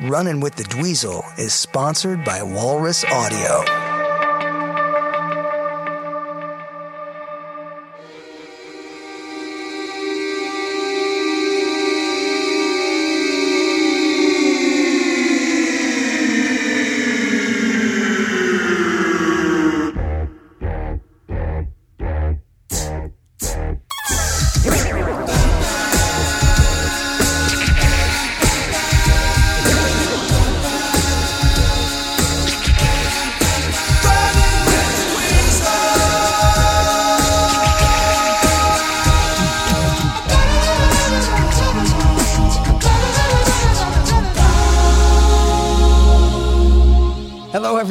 Running with the Dweezil is sponsored by Walrus Audio.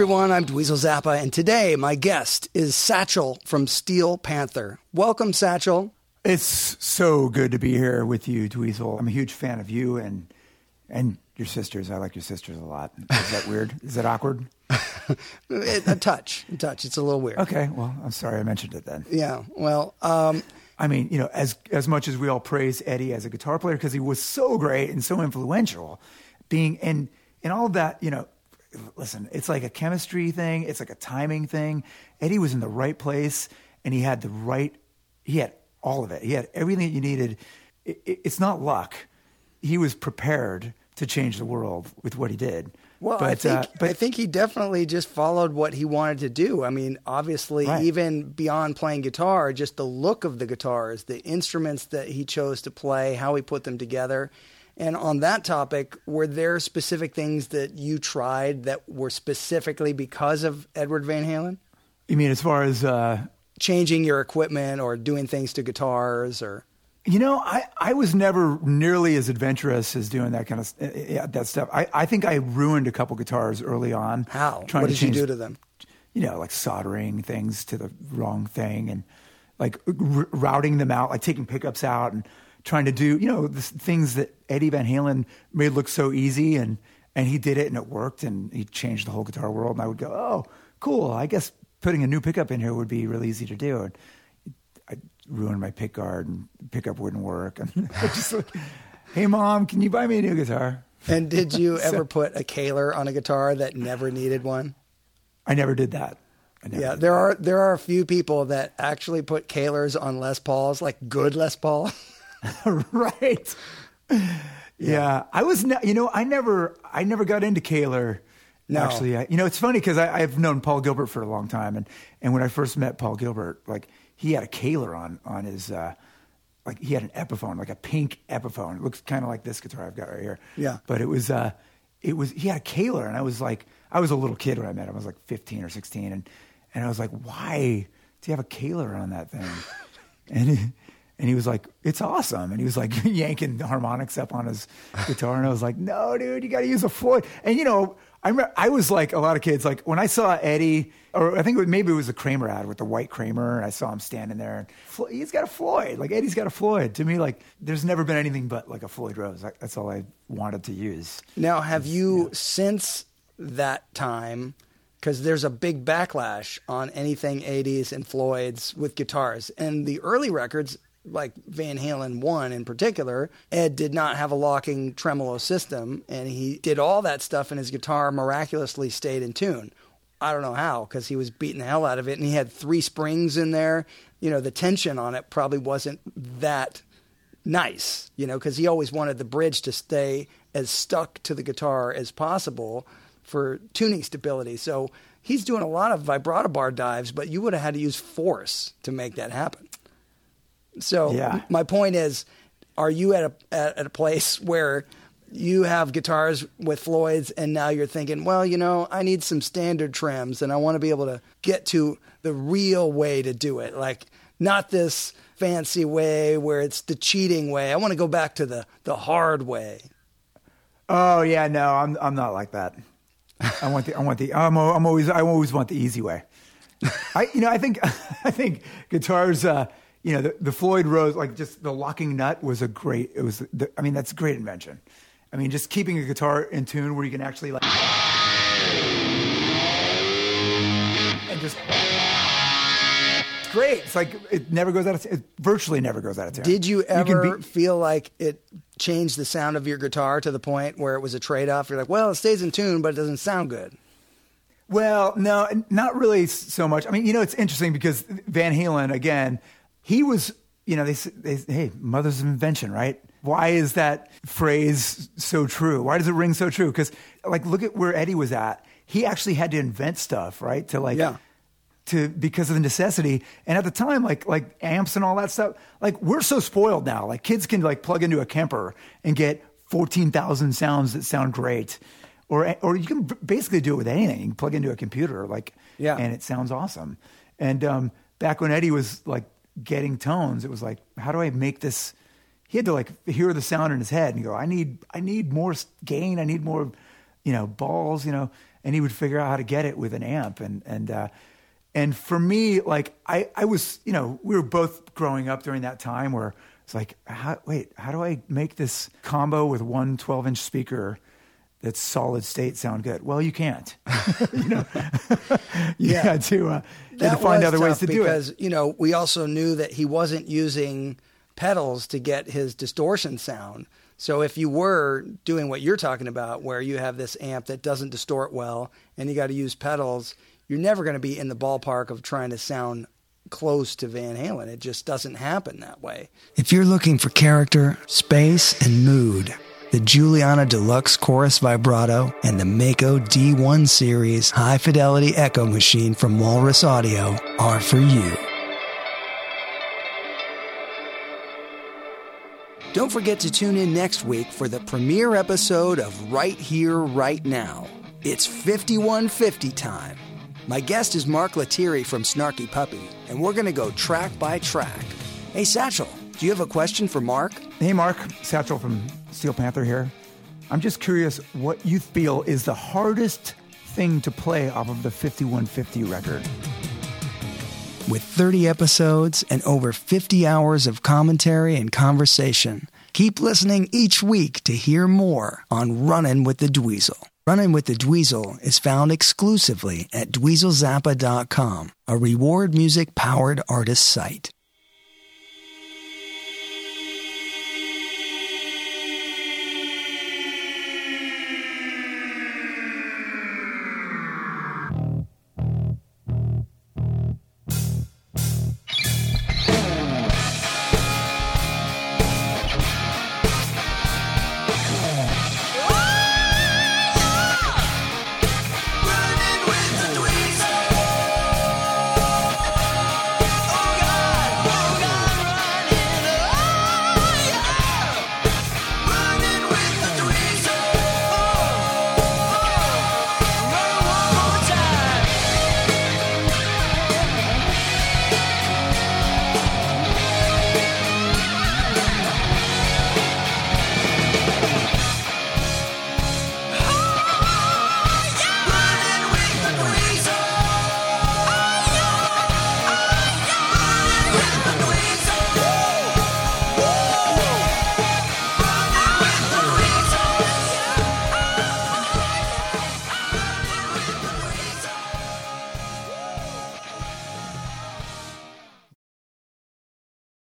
Everyone. I'm Dweezil Zappa, and today my guest is Satchel from Steel Panther. Welcome, Satchel. It's so good to be here with you, Dweezil. I'm a huge fan of you and and your sisters. I like your sisters a lot. Is that weird? Is that awkward? a touch, a touch. It's a little weird. Okay, well, I'm sorry I mentioned it then. Yeah. Well, um, I mean, you know, as as much as we all praise Eddie as a guitar player because he was so great and so influential, being and and all of that, you know, listen, it's like a chemistry thing, it's like a timing thing. Eddie was in the right place and he had the right he had all of it. He had everything that you needed. It, it, it's not luck. He was prepared to change the world with what he did. well, I uh, think I think he definitely just followed what he wanted to do. I mean, obviously, Right. even beyond playing guitar, just the look of the guitars, the instruments that he chose to play, how he put them together. And on that topic, were there specific things that you tried that were specifically because of Edward Van Halen? you mean as far as uh, Changing your equipment or doing things to guitars or You know, I, I was never nearly as adventurous as doing that kind of uh, yeah, that stuff. I, I think I ruined a couple guitars early on. how? Trying what to did you do to them? You know, like soldering things to the wrong thing and like r- routing them out, like taking pickups out and trying to do you know the things that Eddie Van Halen made look so easy and and he did it and it worked and he changed the whole guitar world. And I would go, oh, cool. I guess putting a new pickup in here would be really easy to do. And I ruined my pick guard and pickup wouldn't work. And just like, hey mom, can you buy me a new guitar? And did you ever put a Kahler on a guitar that never needed one? I never did that. Yeah, there are there are a few people that actually put Kahlers on Les Pauls, like good Les Paul. right. Yeah. I was, ne- you know, I never, I never got into Kahler. No. Actually, I, you know, it's funny because I've known Paul Gilbert for a long time, and and when I first met Paul Gilbert, like he had a Kahler on on his, uh, like he had an Epiphone, like a pink Epiphone. It looks kind of like this guitar I've got right here. Yeah. but it was, uh, it was he had a Kahler, and I was like, I was a little kid when I met him. I was like 15 or 16, and and I was like, why do you have a Kahler on that thing? and he, and he was like, it's awesome. And he was like yanking the harmonics up on his guitar. And I was like, no, dude, you got to use a Floyd. And you know, I remember, I was like a lot of kids, like when I saw Eddie, or I think it was, maybe it was a Kramer ad with the white Kramer, and I saw him standing there. And Flo- he's got a Floyd, like Eddie's got a Floyd. To me, like there's never been anything but like a Floyd Rose. Like, that's all I wanted to use. Now, have you since that time? Because there's a big backlash on anything 80s and Floyd's with guitars, and the early records. Like Van Halen 1 in particular, Ed did not have a locking tremolo system, and he did all that stuff, and his guitar miraculously stayed in tune. I don't know how because he was beating the hell out of it, and he had three springs in there. You know, the tension on it probably wasn't that nice, you know, because he always wanted the bridge to stay as stuck to the guitar as possible for tuning stability. So he's doing a lot of vibrato bar dives, but you would have had to use force to make that happen. So Yeah. my point is, are you at a at, at a place where you have guitars with Floyd's and now you're thinking, well, you know, I need some standard trims and I want to be able to get to the real way to do it. Like not this fancy way where it's the cheating way. I want to go back to the the hard way. Oh yeah, no, I'm I'm not like that. I want the I want the I'm, I'm always I always want the easy way. I you know I think I think guitars uh you know the, the Floyd Rose like just the locking nut was a great it was the, I mean that's a great invention. I mean just keeping a guitar in tune where you can actually like and just great. It's like it never goes out of it virtually never goes out of tune. Did you ever be- feel like it changed the sound of your guitar to the point where it was a trade off? You're like, well, it stays in tune, but it doesn't sound good. Well, no, not really so much. I mean, you know, it's interesting because Van Halen, again, he was, you know, they, they hey, mother's of invention, right? Why is that phrase so true? Why does it ring so true? Because, like, look at where Eddie was at. He actually had to invent stuff, right? To like, Yeah. to because of the necessity. And at the time, like like amps and all that stuff, like we're so spoiled now. Like kids can like plug into a Kemper and get fourteen thousand sounds that sound great, or or you can basically do it with anything. You can plug into a computer, like Yeah. and it sounds awesome. And um, back when Eddie was like getting tones, it was like, how do I make this? He had to like hear the sound in his head and go, I need I need more gain. I need more, you know, balls. You know, and he would figure out how to get it with an amp and and. Uh, and for me, like I, I was, you know, we were both growing up during that time where it's like, how, wait, how do I make this combo with one 12 inch speaker that's solid state sound good? Well, you can't. you know, you Yeah. had to, uh, you had to find other ways tough to do it. because you know we also knew that he wasn't using pedals to get his distortion sound. So if you were doing what you're talking about, where you have this amp that doesn't distort well, and you got to use pedals, you're never going to be in the ballpark of trying to sound close to Van Halen. It just doesn't happen that way. If you're looking for character, space, and mood, the Julianna Deluxe Chorus Vibrato and the Mako D1 Series High Fidelity Echo Machine from Walrus Audio are for you. Don't forget to tune in next week for the premiere episode of Right Here, Right Now. It's 5150 time. My guest is Mark Lettieri from Snarky Puppy, and we're going to go track by track. Hey, Satchel, do you have a question for Mark? Hey, Mark, Satchel from Steel Panther here. I'm just curious what you feel is the hardest thing to play off of the 5150 record. With 30 episodes and over 50 hours of commentary and conversation, keep listening each week to hear more on Runnin' with the Dweezil. Runnin' with the Dweezil is found exclusively at dweezilzappa.com, a reward music powered artist site.